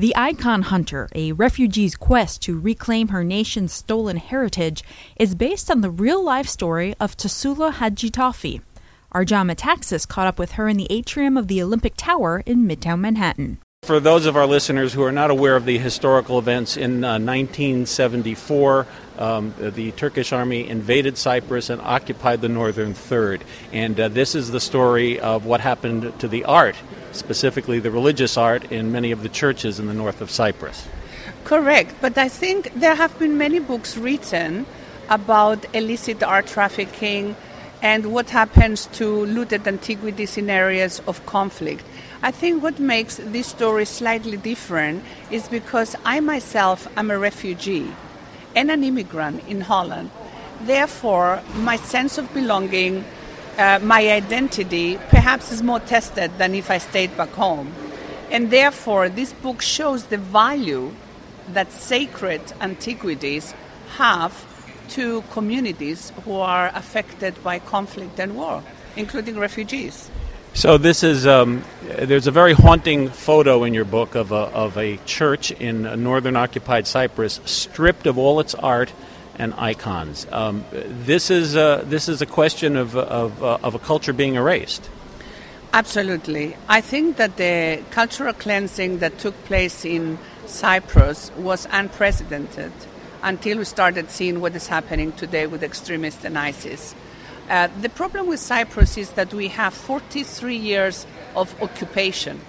The Icon Hunter, a refugee's quest to reclaim her nation's stolen heritage, is based on the real life story of Tasoula Hadjitofi. Arjama Taxis caught up with her in the atrium of the Olympic Tower in Midtown Manhattan. For those of our listeners who are not aware of the historical events, in uh, 1974, um, the Turkish army invaded Cyprus and occupied the northern third. And uh, this is the story of what happened to the art, specifically the religious art, in many of the churches in the north of Cyprus. Correct, but I think there have been many books written about illicit art trafficking and what happens to looted antiquities in areas of conflict. I think what makes this story slightly different is because I myself am a refugee and an immigrant in Holland. Therefore, my sense of belonging, uh, my identity, perhaps is more tested than if I stayed back home. And therefore, this book shows the value that sacred antiquities have to communities who are affected by conflict and war, including refugees. So this is um, there's a very haunting photo in your book of a, of a church in northern occupied Cyprus stripped of all its art and icons. Um, this is a, this is a question of of, uh, of a culture being erased. Absolutely, I think that the cultural cleansing that took place in Cyprus was unprecedented until we started seeing what is happening today with extremists and ISIS. Uh, the problem with Cyprus is that we have 43 years of occupation,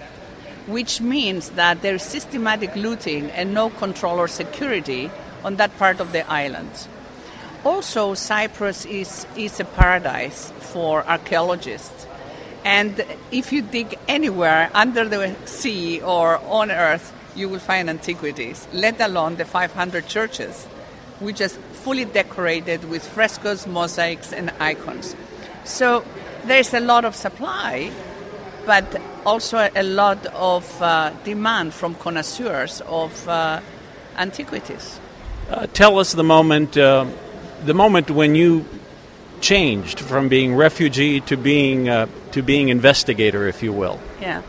which means that there is systematic looting and no control or security on that part of the island. Also, Cyprus is, is a paradise for archaeologists. And if you dig anywhere under the sea or on earth, you will find antiquities, let alone the 500 churches, which are fully decorated with frescoes, mosaics, and icons. So there's a lot of supply, but also a lot of uh, demand from connoisseurs of uh, antiquities. Uh, tell us the moment, uh, the moment when you changed from being refugee to being uh, to being investigator, if you will. Yeah.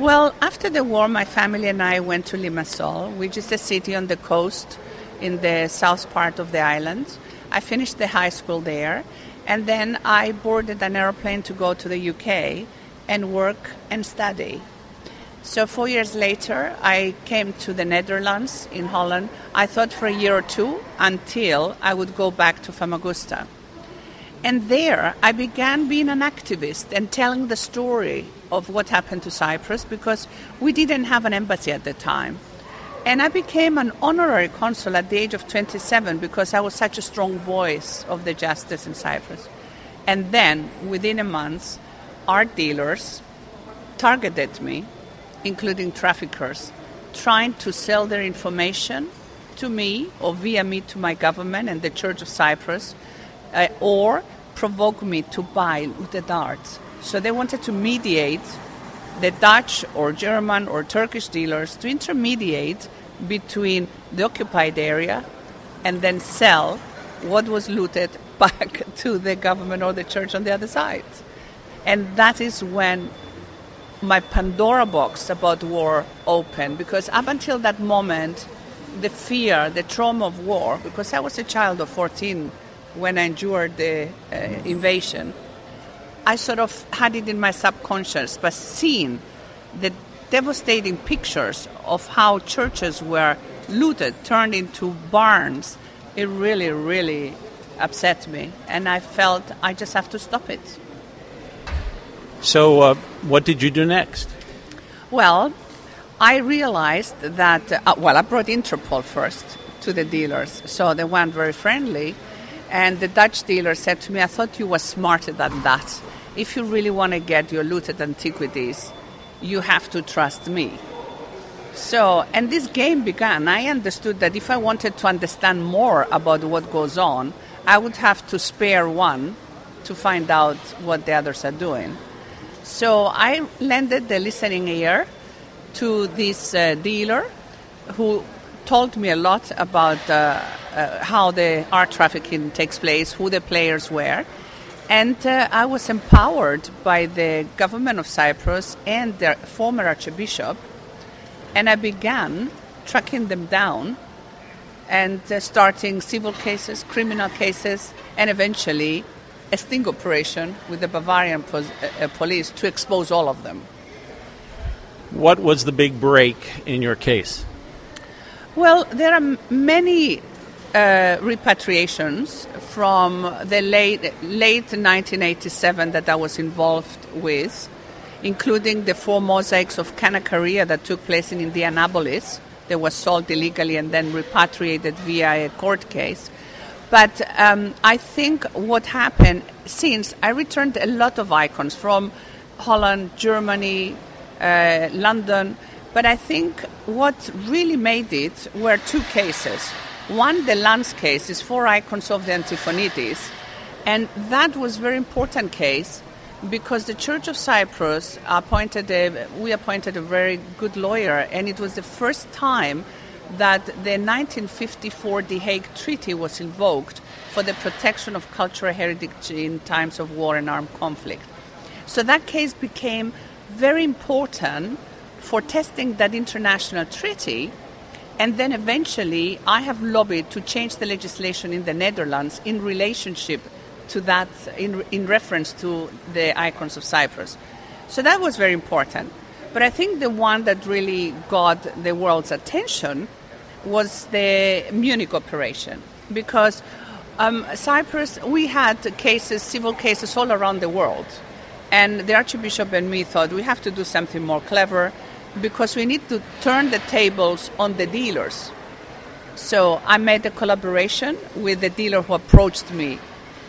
Well, after the war, my family and I went to Limassol, which is a city on the coast in the south part of the island. I finished the high school there, and then I boarded an aeroplane to go to the UK and work and study. So, four years later, I came to the Netherlands in Holland. I thought for a year or two until I would go back to Famagusta. And there I began being an activist and telling the story of what happened to Cyprus because we didn't have an embassy at the time. And I became an honorary consul at the age of 27 because I was such a strong voice of the justice in Cyprus. And then, within a month, art dealers targeted me, including traffickers, trying to sell their information to me or via me to my government and the Church of Cyprus, uh, or provoke me to buy the darts. So they wanted to mediate the Dutch or German or Turkish dealers to intermediate between the occupied area and then sell what was looted back to the government or the church on the other side. And that is when my Pandora box about war opened because up until that moment, the fear, the trauma of war, because I was a child of 14 when I endured the uh, invasion, I sort of had it in my subconscious, but seeing the devastating pictures of how churches were looted, turned into barns, it really, really upset me. And I felt I just have to stop it. So, uh, what did you do next? Well, I realized that, uh, well, I brought Interpol first to the dealers, so they weren't very friendly. And the Dutch dealer said to me, I thought you were smarter than that. If you really want to get your looted antiquities, you have to trust me. So, and this game began. I understood that if I wanted to understand more about what goes on, I would have to spare one to find out what the others are doing. So I lended the listening ear to this uh, dealer who told me a lot about uh, uh, how the art trafficking takes place, who the players were. And uh, I was empowered by the government of Cyprus and their former archbishop And I began tracking them down and uh, starting civil cases, criminal cases, and eventually a sting operation with the Bavarian pos- uh, police to expose all of them. What was the big break in your case? Well, there are many uh, repatriations from the late late 1987 that I was involved with, including the four mosaics of Kanakaria that took place in Indianapolis. They were sold illegally and then repatriated via a court case. But um, I think what happened since I returned a lot of icons from Holland, Germany, uh, London. But I think what really made it were two cases. One, the Lance case, is four icons of the Antiphonitis. And that was very important case because the Church of Cyprus appointed a, we appointed a very good lawyer, and it was the first time that the 1954 The Hague Treaty was invoked for the protection of cultural heritage in times of war and armed conflict. So that case became very important for testing that international treaty. And then eventually, I have lobbied to change the legislation in the Netherlands in relationship to that, in, in reference to the icons of Cyprus. So that was very important. But I think the one that really got the world's attention was the Munich operation. Because um, Cyprus, we had cases, civil cases all around the world. And the Archbishop and me thought we have to do something more clever because we need to turn the tables on the dealers. So I made a collaboration with the dealer who approached me.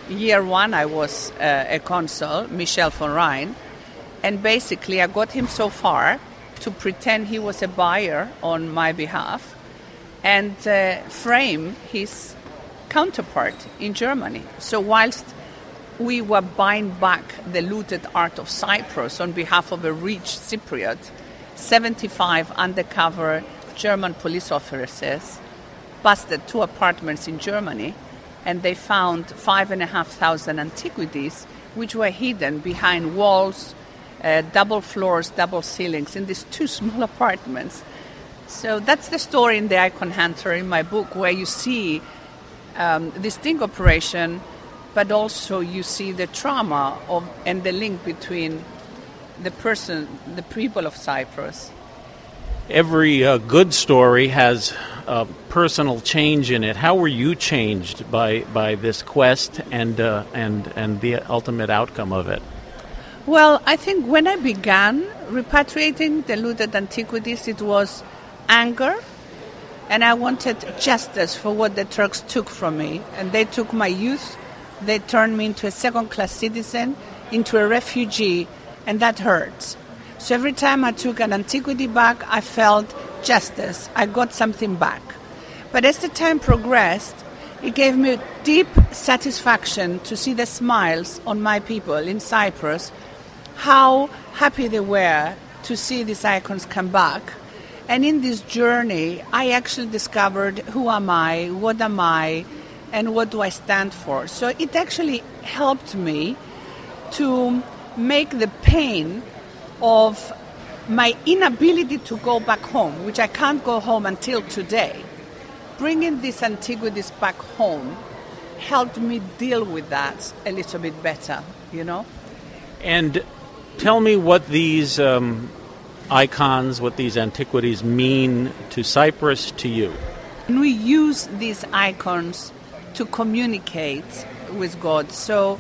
Year one, I was uh, a consul, Michel van Rijn, and basically I got him so far to pretend he was a buyer on my behalf and uh, frame his counterpart in Germany. So whilst we were buying back the looted art of Cyprus on behalf of a rich Cypriot, 75 undercover German police officers busted two apartments in Germany and they found five and a half thousand antiquities which were hidden behind walls, uh, double floors, double ceilings in these two small apartments. So that's the story in The Icon Hunter in my book, where you see um, this sting operation, but also you see the trauma of, and the link between the person, the people of Cyprus. Every uh, good story has a personal change in it. How were you changed by, by this quest and, uh, and, and the ultimate outcome of it? Well, I think when I began repatriating the looted antiquities, it was anger, and I wanted justice for what the Turks took from me. And they took my youth, they turned me into a second class citizen, into a refugee, and that hurts. So every time I took an antiquity back, I felt justice. I got something back. But as the time progressed, it gave me a deep satisfaction to see the smiles on my people in Cyprus, how happy they were to see these icons come back. And in this journey, I actually discovered who am I, what am I, and what do I stand for. So it actually helped me to make the pain of my inability to go back home, which I can't go home until today, bringing these antiquities back home helped me deal with that a little bit better, you know? And tell me what these um, icons, what these antiquities mean to Cyprus, to you. And we use these icons to communicate with God. So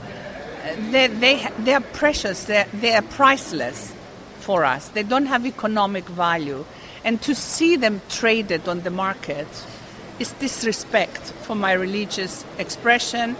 they, they, they are precious, they they are priceless for us. They don't have economic value. And to see them traded on the market is disrespect for my religious expression,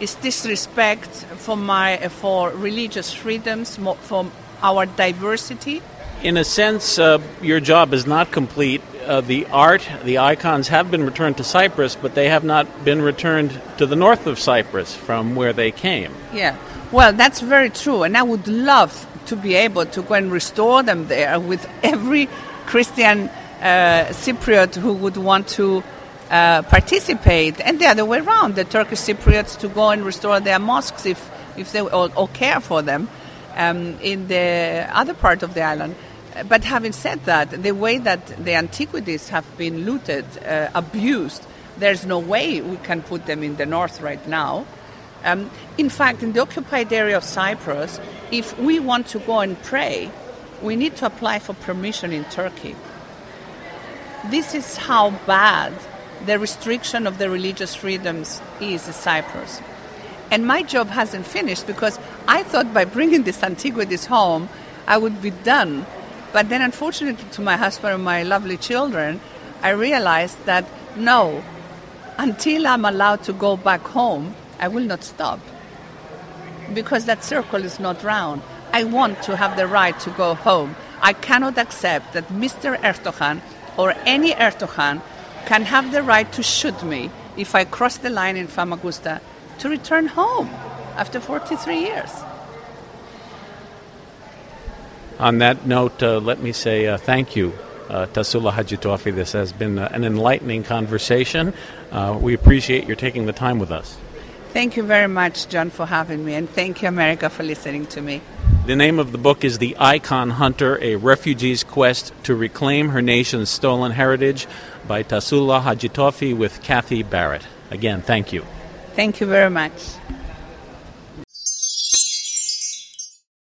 is disrespect for, my, for religious freedoms, for our diversity. In a sense, uh, your job is not complete. Uh, the art, the icons have been returned to Cyprus, but they have not been returned to the north of Cyprus from where they came. Yeah, well, that's very true. And I would love to be able to go and restore them there with every Christian uh, Cypriot who would want to uh, participate, and the other way around, the Turkish Cypriots to go and restore their mosques if, if they or, or care for them um, in the other part of the island. But having said that, the way that the antiquities have been looted, uh, abused, there's no way we can put them in the north right now. Um, in fact, in the occupied area of Cyprus, if we want to go and pray, we need to apply for permission in Turkey. This is how bad the restriction of the religious freedoms is in Cyprus. And my job hasn't finished because I thought by bringing these antiquities home, I would be done. But then, unfortunately, to my husband and my lovely children, I realized that no, until I'm allowed to go back home, I will not stop. Because that circle is not round. I want to have the right to go home. I cannot accept that Mr. Erdogan or any Erdogan can have the right to shoot me if I cross the line in Famagusta to return home after 43 years. On that note, uh, let me say uh, thank you, uh, Tasoula Hadjitofi. This has been uh, an enlightening conversation. Uh, we appreciate your taking the time with us. Thank you very much, John, for having me, and thank you, America, for listening to me. The name of the book is The Icon Hunter A Refugee's Quest to Reclaim Her Nation's Stolen Heritage by Tasoula Hadjitofi with Kathy Barrett. Again, thank you. Thank you very much.